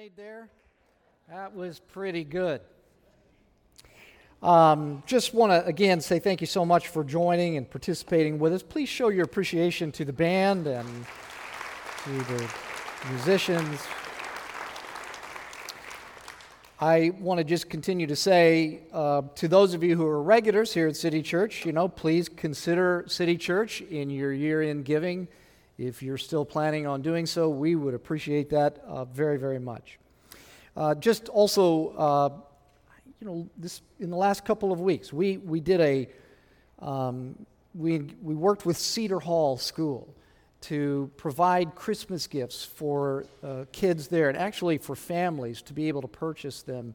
made there? That was pretty good. Um, just want to again say thank you so much for joining and participating with us. Please show your appreciation to the band and to the musicians. I want to just continue to say uh, to those of you who are regulars here at City Church, you know, please consider City Church in your year end giving. If you're still planning on doing so, we would appreciate that uh, very, very much. Uh, just also, uh, you know, this in the last couple of weeks, we, we did a, um, we, we worked with Cedar Hall School to provide Christmas gifts for uh, kids there and actually for families to be able to purchase them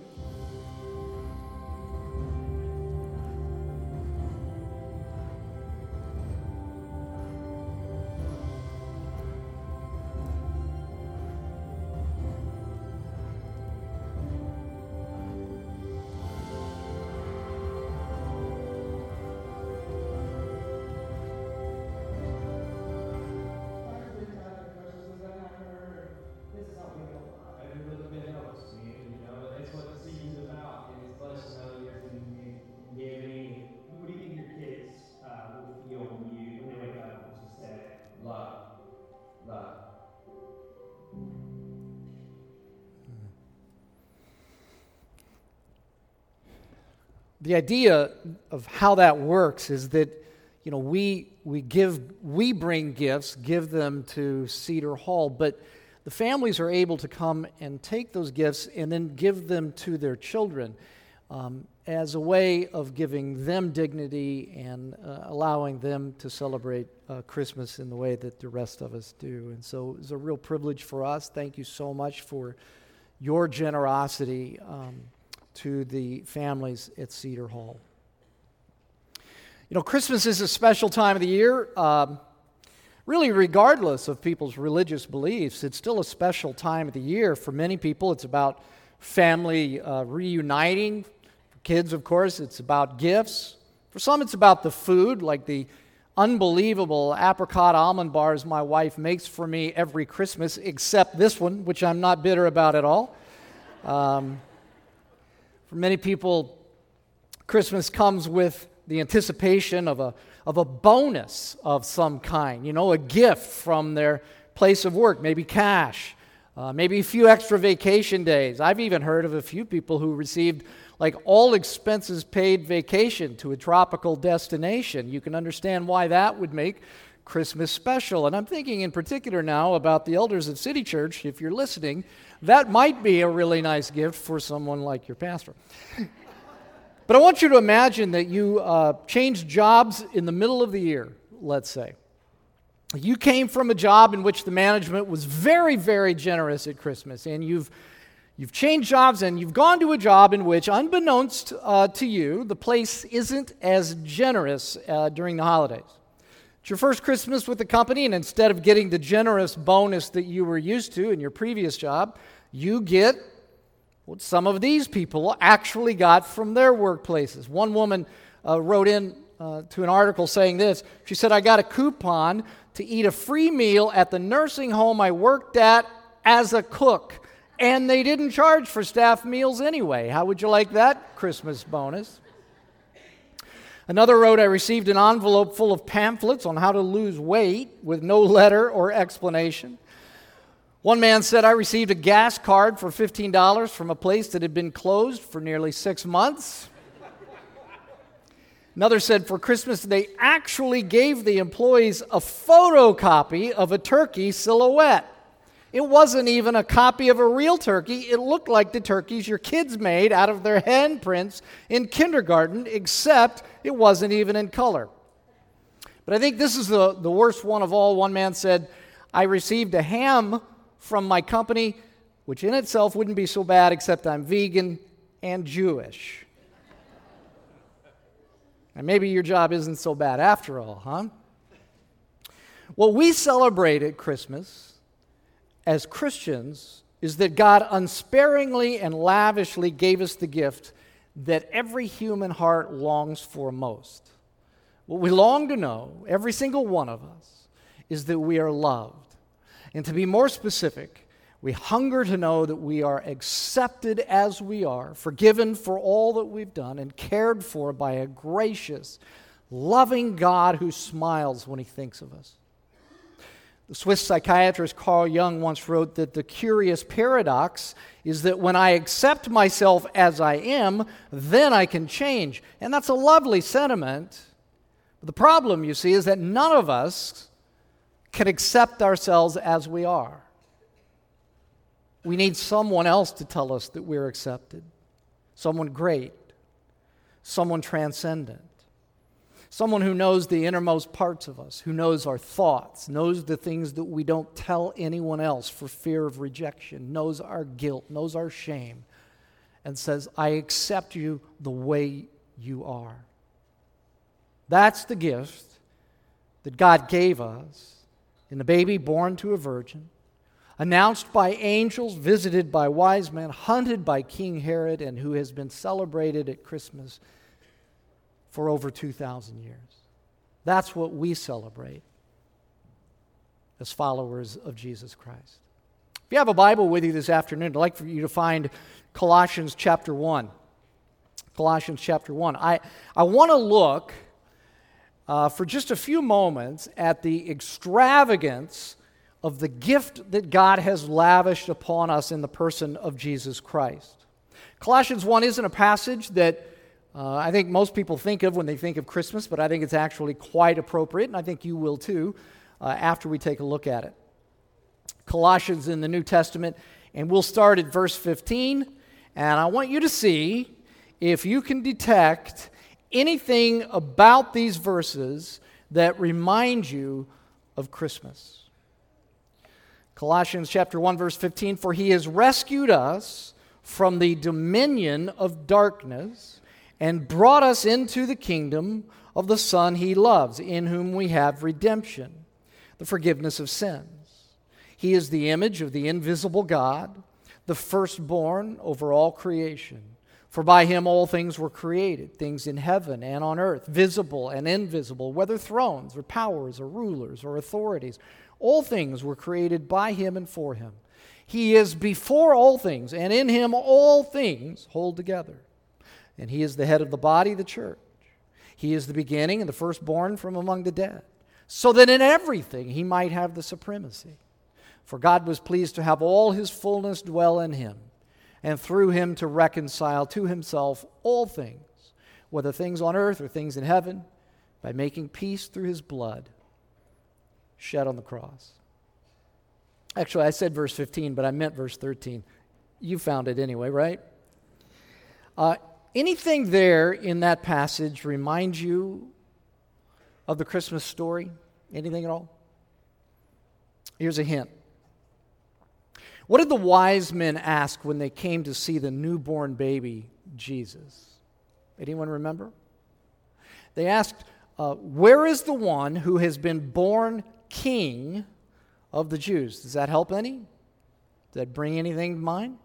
the idea of how that works is that you know we we give we bring gifts give them to cedar hall but the families are able to come and take those gifts and then give them to their children um, as a way of giving them dignity and uh, allowing them to celebrate uh, Christmas in the way that the rest of us do. And so it's a real privilege for us. Thank you so much for your generosity. Um, to the families at Cedar Hall. You know, Christmas is a special time of the year. Um, really, regardless of people's religious beliefs, it's still a special time of the year. For many people, it's about family uh, reuniting. For kids, of course, it's about gifts. For some, it's about the food, like the unbelievable apricot almond bars my wife makes for me every Christmas, except this one, which I'm not bitter about at all. Um, for many people, Christmas comes with the anticipation of a, of a bonus of some kind, you know, a gift from their place of work, maybe cash, uh, maybe a few extra vacation days. I've even heard of a few people who received like all expenses paid vacation to a tropical destination. You can understand why that would make Christmas special. And I'm thinking in particular now about the elders of City Church, if you're listening, that might be a really nice gift for someone like your pastor. but I want you to imagine that you uh, changed jobs in the middle of the year, let's say. You came from a job in which the management was very, very generous at Christmas, and you've You've changed jobs and you've gone to a job in which, unbeknownst uh, to you, the place isn't as generous uh, during the holidays. It's your first Christmas with the company, and instead of getting the generous bonus that you were used to in your previous job, you get what some of these people actually got from their workplaces. One woman uh, wrote in uh, to an article saying this She said, I got a coupon to eat a free meal at the nursing home I worked at as a cook, and they didn't charge for staff meals anyway. How would you like that Christmas bonus? Another wrote, I received an envelope full of pamphlets on how to lose weight with no letter or explanation. One man said, I received a gas card for $15 from a place that had been closed for nearly six months. Another said, for Christmas, they actually gave the employees a photocopy of a turkey silhouette. It wasn't even a copy of a real turkey. It looked like the turkeys your kids made out of their handprints in kindergarten, except it wasn't even in color. But I think this is the, the worst one of all. One man said, I received a ham from my company, which in itself wouldn't be so bad except I'm vegan and Jewish. And maybe your job isn't so bad after all, huh? What we celebrate at Christmas as Christians is that God unsparingly and lavishly gave us the gift that every human heart longs for most. What we long to know, every single one of us, is that we are loved. And to be more specific, we hunger to know that we are accepted as we are, forgiven for all that we've done, and cared for by a gracious, loving God who smiles when he thinks of us. The Swiss psychiatrist Carl Jung once wrote that the curious paradox is that when I accept myself as I am, then I can change. And that's a lovely sentiment. But the problem, you see, is that none of us can accept ourselves as we are. We need someone else to tell us that we're accepted, someone great, someone transcendent. Someone who knows the innermost parts of us, who knows our thoughts, knows the things that we don't tell anyone else for fear of rejection, knows our guilt, knows our shame, and says, I accept you the way you are. That's the gift that God gave us in the baby born to a virgin, announced by angels, visited by wise men, hunted by King Herod, and who has been celebrated at Christmas for over 2,000 years. That's what we celebrate as followers of Jesus Christ. If you have a Bible with you this afternoon, I'd like for you to find Colossians chapter 1. Colossians chapter 1. I, I want to look uh, for just a few moments at the extravagance of the gift that God has lavished upon us in the person of Jesus Christ. Colossians 1 isn't a passage that uh, I think most people think of when they think of Christmas, but I think it's actually quite appropriate, and I think you will too uh, after we take a look at it. Colossians in the New Testament, and we'll start at verse 15, and I want you to see if you can detect anything about these verses that remind you of Christmas. Colossians chapter 1 verse 15 for he has rescued us from the dominion of darkness and brought us into the kingdom of the Son he loves, in whom we have redemption, the forgiveness of sins. He is the image of the invisible God, the firstborn over all creation. For by him all things were created, things in heaven and on earth, visible and invisible, whether thrones or powers or rulers or authorities. All things were created by him and for him. He is before all things, and in him all things hold together and he is the head of the body, the church. He is the beginning and the firstborn from among the dead, so that in everything he might have the supremacy. For God was pleased to have all his fullness dwell in him, and through him to reconcile to himself all things, whether things on earth or things in heaven, by making peace through his blood shed on the cross. Actually, I said verse 15, but I meant verse 13. You found it anyway, right? Uh, Anything there in that passage remind you of the Christmas story? Anything at all? Here's a hint. What did the wise men ask when they came to see the newborn baby Jesus? Anyone remember? They asked, uh, Where is the one who has been born king of the Jews? Does that help any? Does that bring anything to mind?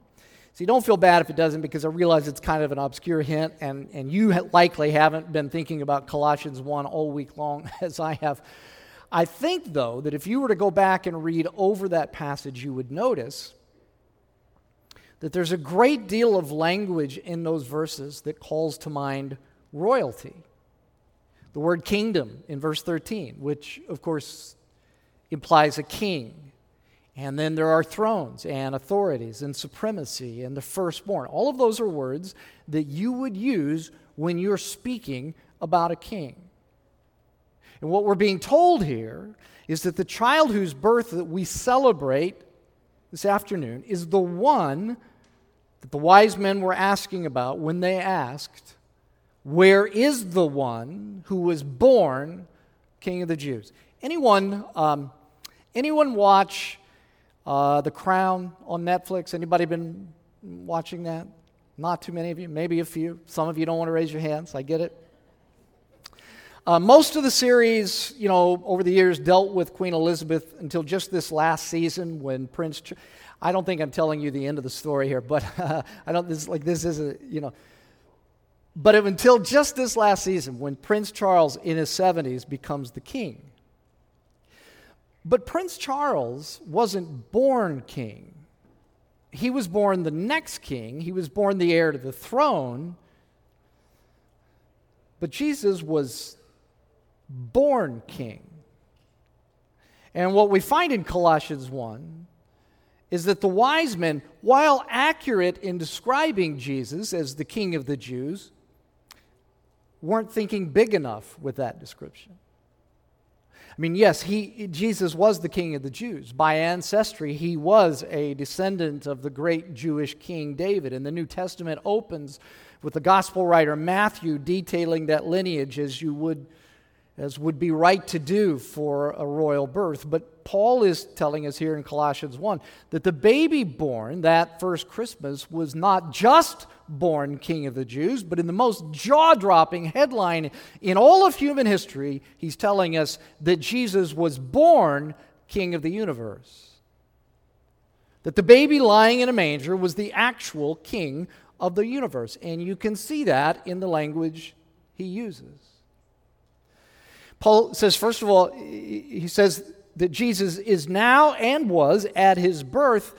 See, don't feel bad if it doesn't because I realize it's kind of an obscure hint, and, and you likely haven't been thinking about Colossians 1 all week long as I have. I think, though, that if you were to go back and read over that passage, you would notice that there's a great deal of language in those verses that calls to mind royalty. The word kingdom in verse 13, which, of course, implies a king and then there are thrones and authorities and supremacy and the firstborn. All of those are words that you would use when you're speaking about a king. And what we're being told here is that the child whose birth that we celebrate this afternoon is the one that the wise men were asking about when they asked, Where is the one who was born King of the Jews? Anyone, um, anyone watch Uh, the Crown on Netflix. Anybody been watching that? Not too many of you, maybe a few. Some of you don't want to raise your hands. I get it. Uh, most of the series, you know, over the years dealt with Queen Elizabeth until just this last season when Prince. Ch- I don't think I'm telling you the end of the story here, but uh, I don't. This like this is a you know. But until just this last season, when Prince Charles in his 70s becomes the king. But Prince Charles wasn't born king. He was born the next king. He was born the heir to the throne. But Jesus was born king. And what we find in Colossians 1 is that the wise men, while accurate in describing Jesus as the king of the Jews, weren't thinking big enough with that description. I mean, yes, he, Jesus was the king of the Jews. By ancestry, he was a descendant of the great Jewish king David. And the New Testament opens with the gospel writer Matthew detailing that lineage as you would as would be right to do for a royal birth. But Paul is telling us here in Colossians 1 that the baby born that first Christmas was not just born king of the Jews, but in the most jaw dropping headline in all of human history, he's telling us that Jesus was born king of the universe. That the baby lying in a manger was the actual king of the universe. And you can see that in the language he uses. Paul says, first of all, he says that Jesus is now and was at his birth.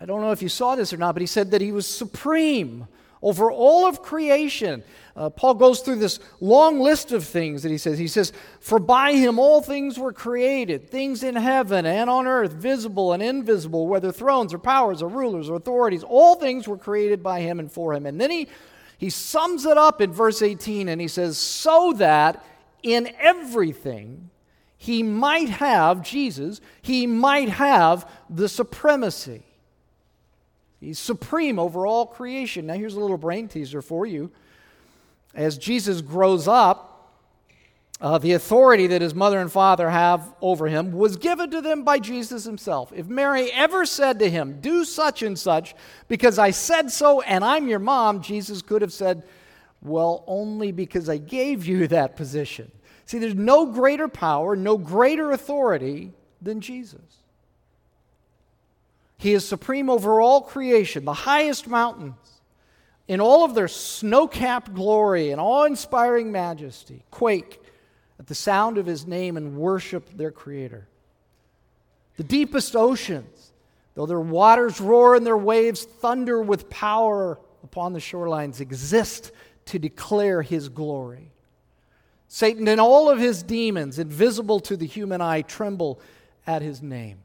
I don't know if you saw this or not, but he said that he was supreme over all of creation. Uh, Paul goes through this long list of things that he says. He says, For by him all things were created, things in heaven and on earth, visible and invisible, whether thrones or powers or rulers or authorities, all things were created by him and for him. And then he, he sums it up in verse 18 and he says, So that in everything, he might have, Jesus, he might have the supremacy. He's supreme over all creation. Now, here's a little brain teaser for you. As Jesus grows up, uh, the authority that his mother and father have over him was given to them by Jesus himself. If Mary ever said to him, Do such and such because I said so and I'm your mom, Jesus could have said, well, only because I gave you that position. See, there's no greater power, no greater authority than Jesus. He is supreme over all creation, the highest mountains, in all of their snow capped glory and awe inspiring majesty, quake at the sound of his name and worship their Creator. The deepest oceans, though their waters roar and their waves thunder with power upon the shorelines, exist to declare his glory. Satan and all of his demons, invisible to the human eye, tremble at his name.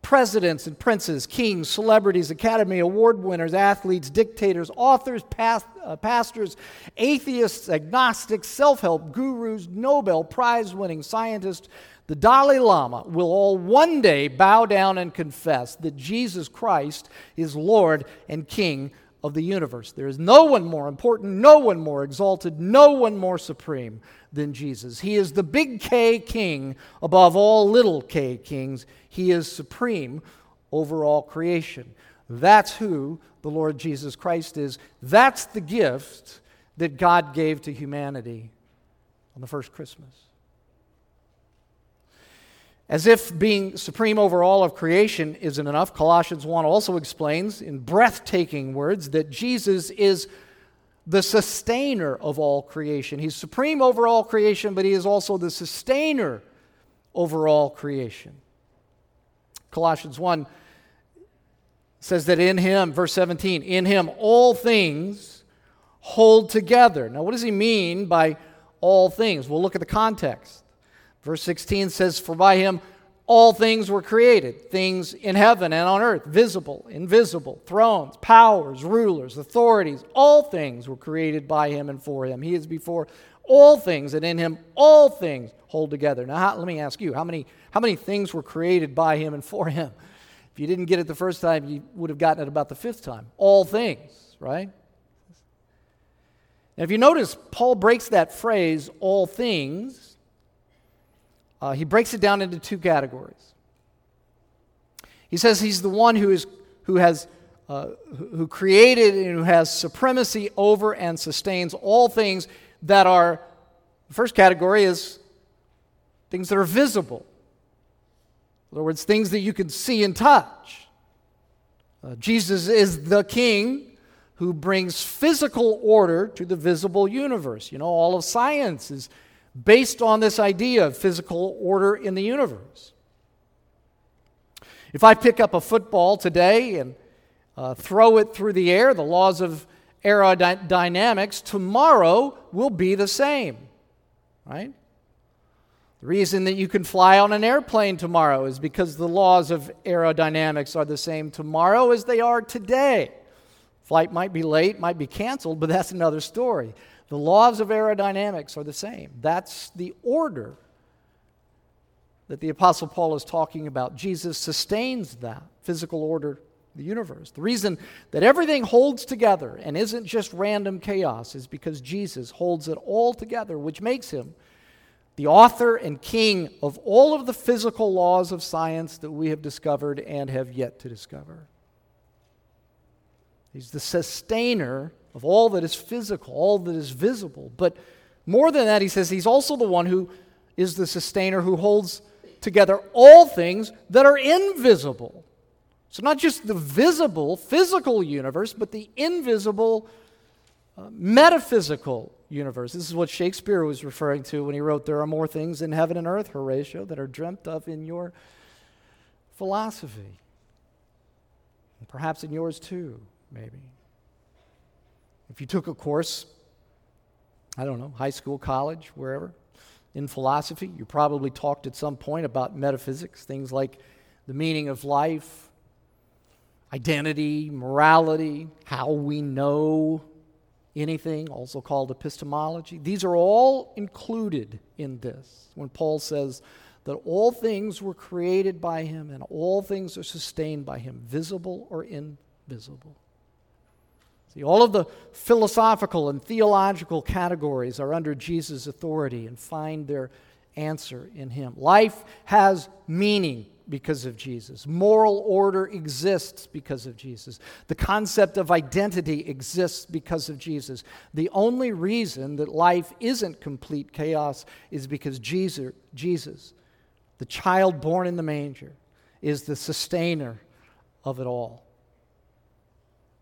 Presidents and princes, kings, celebrities, Academy Award winners, athletes, dictators, authors, past, uh, pastors, atheists, agnostics, self help gurus, Nobel Prize winning scientists, the Dalai Lama will all one day bow down and confess that Jesus Christ is Lord and King of the universe. There is no one more important, no one more exalted, no one more supreme than Jesus. He is the big K king above all little k kings. He is supreme over all creation. That's who the Lord Jesus Christ is. That's the gift that God gave to humanity on the first Christmas. As if being supreme over all of creation isn't enough, Colossians 1 also explains in breathtaking words that Jesus is the sustainer of all creation. He's supreme over all creation, but he is also the sustainer over all creation. Colossians 1 says that in him, verse 17, in him all things hold together. Now, what does he mean by all things? We'll look at the context. Verse 16 says, For by him all things were created, things in heaven and on earth, visible, invisible, thrones, powers, rulers, authorities, all things were created by him and for him. He is before all things, and in him all things hold together. Now, how, let me ask you, how many, how many things were created by him and for him? If you didn't get it the first time, you would have gotten it about the fifth time. All things, right? Now, if you notice, Paul breaks that phrase, all things, uh, he breaks it down into two categories. He says he's the one who, is, who has uh, who created and who has supremacy over and sustains all things that are, the first category is things that are visible. In other words, things that you can see and touch. Uh, Jesus is the king who brings physical order to the visible universe. You know, all of science is based on this idea of physical order in the universe. If I pick up a football today and uh, throw it through the air, the laws of aerodynamics tomorrow will be the same, right? The reason that you can fly on an airplane tomorrow is because the laws of aerodynamics are the same tomorrow as they are today. Flight might be late, might be canceled, but that's another story. The laws of aerodynamics are the same. That's the order that the Apostle Paul is talking about. Jesus sustains that physical order the universe. The reason that everything holds together and isn't just random chaos is because Jesus holds it all together, which makes him the author and king of all of the physical laws of science that we have discovered and have yet to discover. He's the sustainer of all that is physical, all that is visible. But more than that, he says he's also the one who is the sustainer who holds together all things that are invisible. So, not just the visible, physical universe, but the invisible, uh, metaphysical universe. This is what Shakespeare was referring to when he wrote, There are more things in heaven and earth, Horatio, that are dreamt of in your philosophy. And perhaps in yours too, maybe. If you took a course, I don't know, high school, college, wherever, in philosophy, you probably talked at some point about metaphysics, things like the meaning of life, identity, morality, how we know anything, also called epistemology. These are all included in this when Paul says that all things were created by him and all things are sustained by him, visible or invisible. See, all of the philosophical and theological categories are under Jesus' authority and find their answer in him. Life has meaning because of Jesus. Moral order exists because of Jesus. The concept of identity exists because of Jesus. The only reason that life isn't complete chaos is because Jesus, Jesus, the child born in the manger, is the sustainer of it all.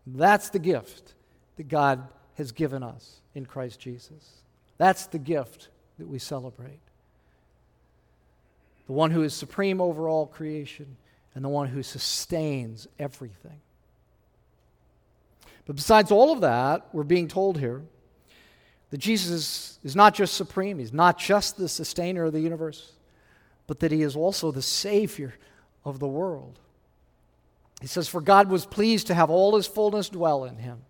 That's the gift that God has given us in Christ Jesus. That's the gift that we celebrate the one who is supreme over all creation, and the one who sustains everything. But besides all of that, we're being told here that Jesus is not just supreme, he's not just the sustainer of the universe, but that he is also the Savior of the world. He says, For God was pleased to have all his fullness dwell in him,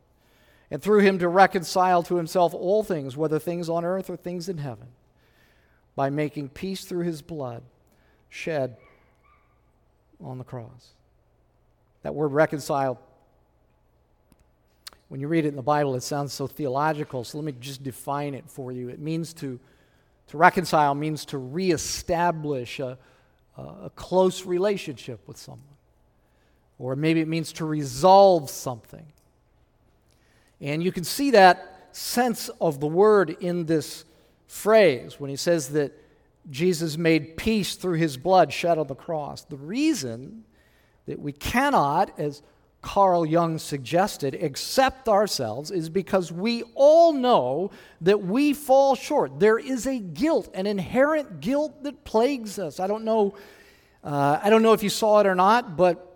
and through him to reconcile to himself all things, whether things on earth or things in heaven, by making peace through his blood shed on the cross. That word reconcile, when you read it in the Bible, it sounds so theological, so let me just define it for you. It means to, to reconcile means to reestablish a, a close relationship with someone. Or maybe it means to resolve something. And you can see that sense of the word in this phrase when he says that Jesus made peace through his blood shed on the cross. The reason that we cannot, as Carl Jung suggested, accept ourselves is because we all know that we fall short. There is a guilt, an inherent guilt that plagues us. I don't know, uh, I don't know if you saw it or not, but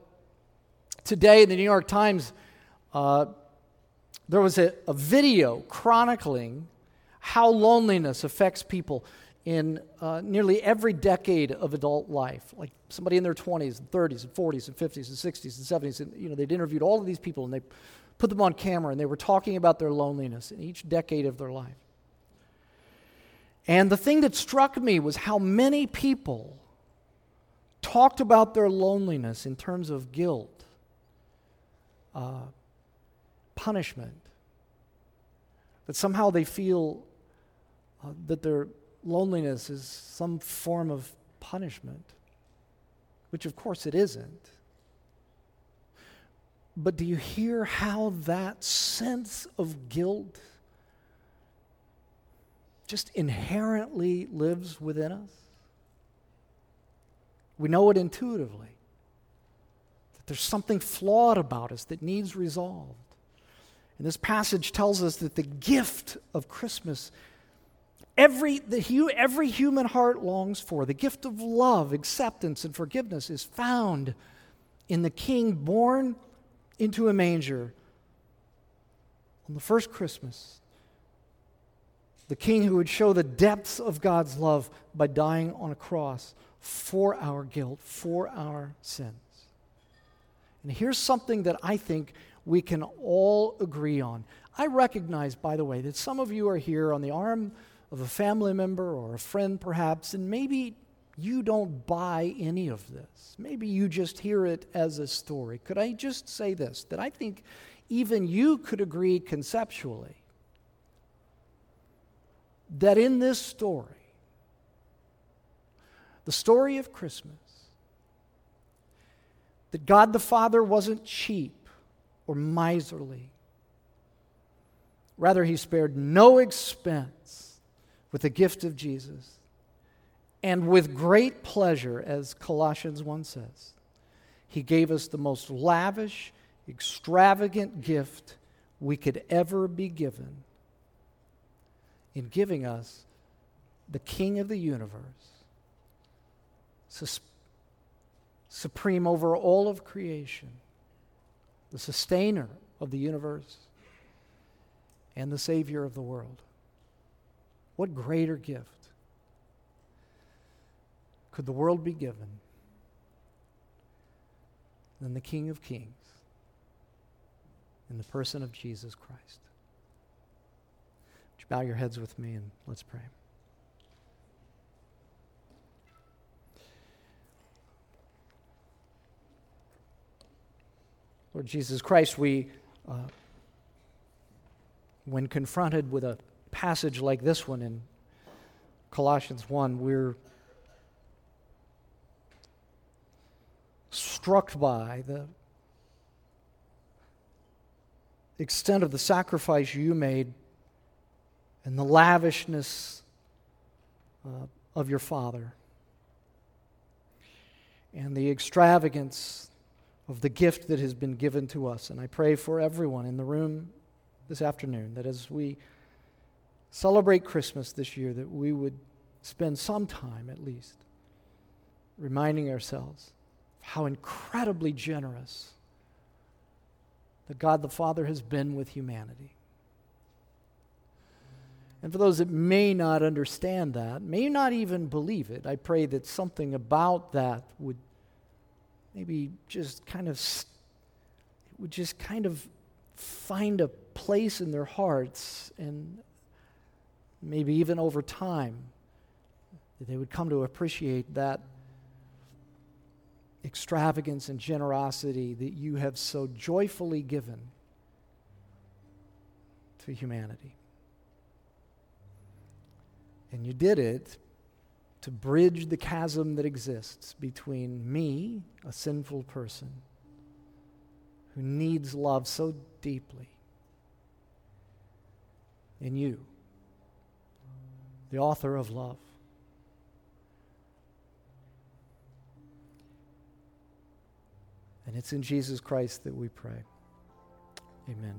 today in the New York Times, uh, there was a, a video chronicling how loneliness affects people in uh, nearly every decade of adult life, like somebody in their 20s and 30s and 40s and 50s and 60s and 70s. And, you know, they'd interviewed all of these people and they put them on camera and they were talking about their loneliness in each decade of their life. And the thing that struck me was how many people talked about their loneliness in terms of guilt, uh, punishment, that somehow they feel uh, that they're loneliness is some form of punishment, which of course it isn't. But do you hear how that sense of guilt just inherently lives within us? We know it intuitively there's something flawed about us that needs resolved. And this passage tells us that the gift of Christmas, every, the, every human heart longs for, the gift of love, acceptance, and forgiveness, is found in the King born into a manger on the first Christmas. The King who would show the depths of God's love by dying on a cross for our guilt, for our sins. And here's something that I think we can all agree on. I recognize, by the way, that some of you are here on the arm of a family member or a friend, perhaps, and maybe you don't buy any of this. Maybe you just hear it as a story. Could I just say this? That I think even you could agree conceptually that in this story, the story of Christmas, that God the Father wasn't cheap or miserly. Rather, he spared no expense with the gift of Jesus. And with great pleasure, as Colossians 1 says, he gave us the most lavish, extravagant gift we could ever be given in giving us the King of the universe supreme over all of creation, the sustainer of the universe, and the Savior of the world. What greater gift could the world be given than the King of Kings in the person of Jesus Christ? Would you bow your heads with me and let's pray? Lord Jesus Christ, we, uh, when confronted with a passage like this one in Colossians 1, we're struck by the extent of the sacrifice you made and the lavishness uh, of your Father and the extravagance of the gift that has been given to us. And I pray for everyone in the room this afternoon that as we celebrate Christmas this year, that we would spend some time at least reminding ourselves of how incredibly generous that God the Father has been with humanity. And for those that may not understand that, may not even believe it, I pray that something about that would maybe just kind of would just kind of find a place in their hearts and maybe even over time they would come to appreciate that extravagance and generosity that you have so joyfully given to humanity. And you did it to bridge the chasm that exists between me, a sinful person who needs love so deeply, and you, the author of love. And it's in Jesus Christ that we pray. Amen.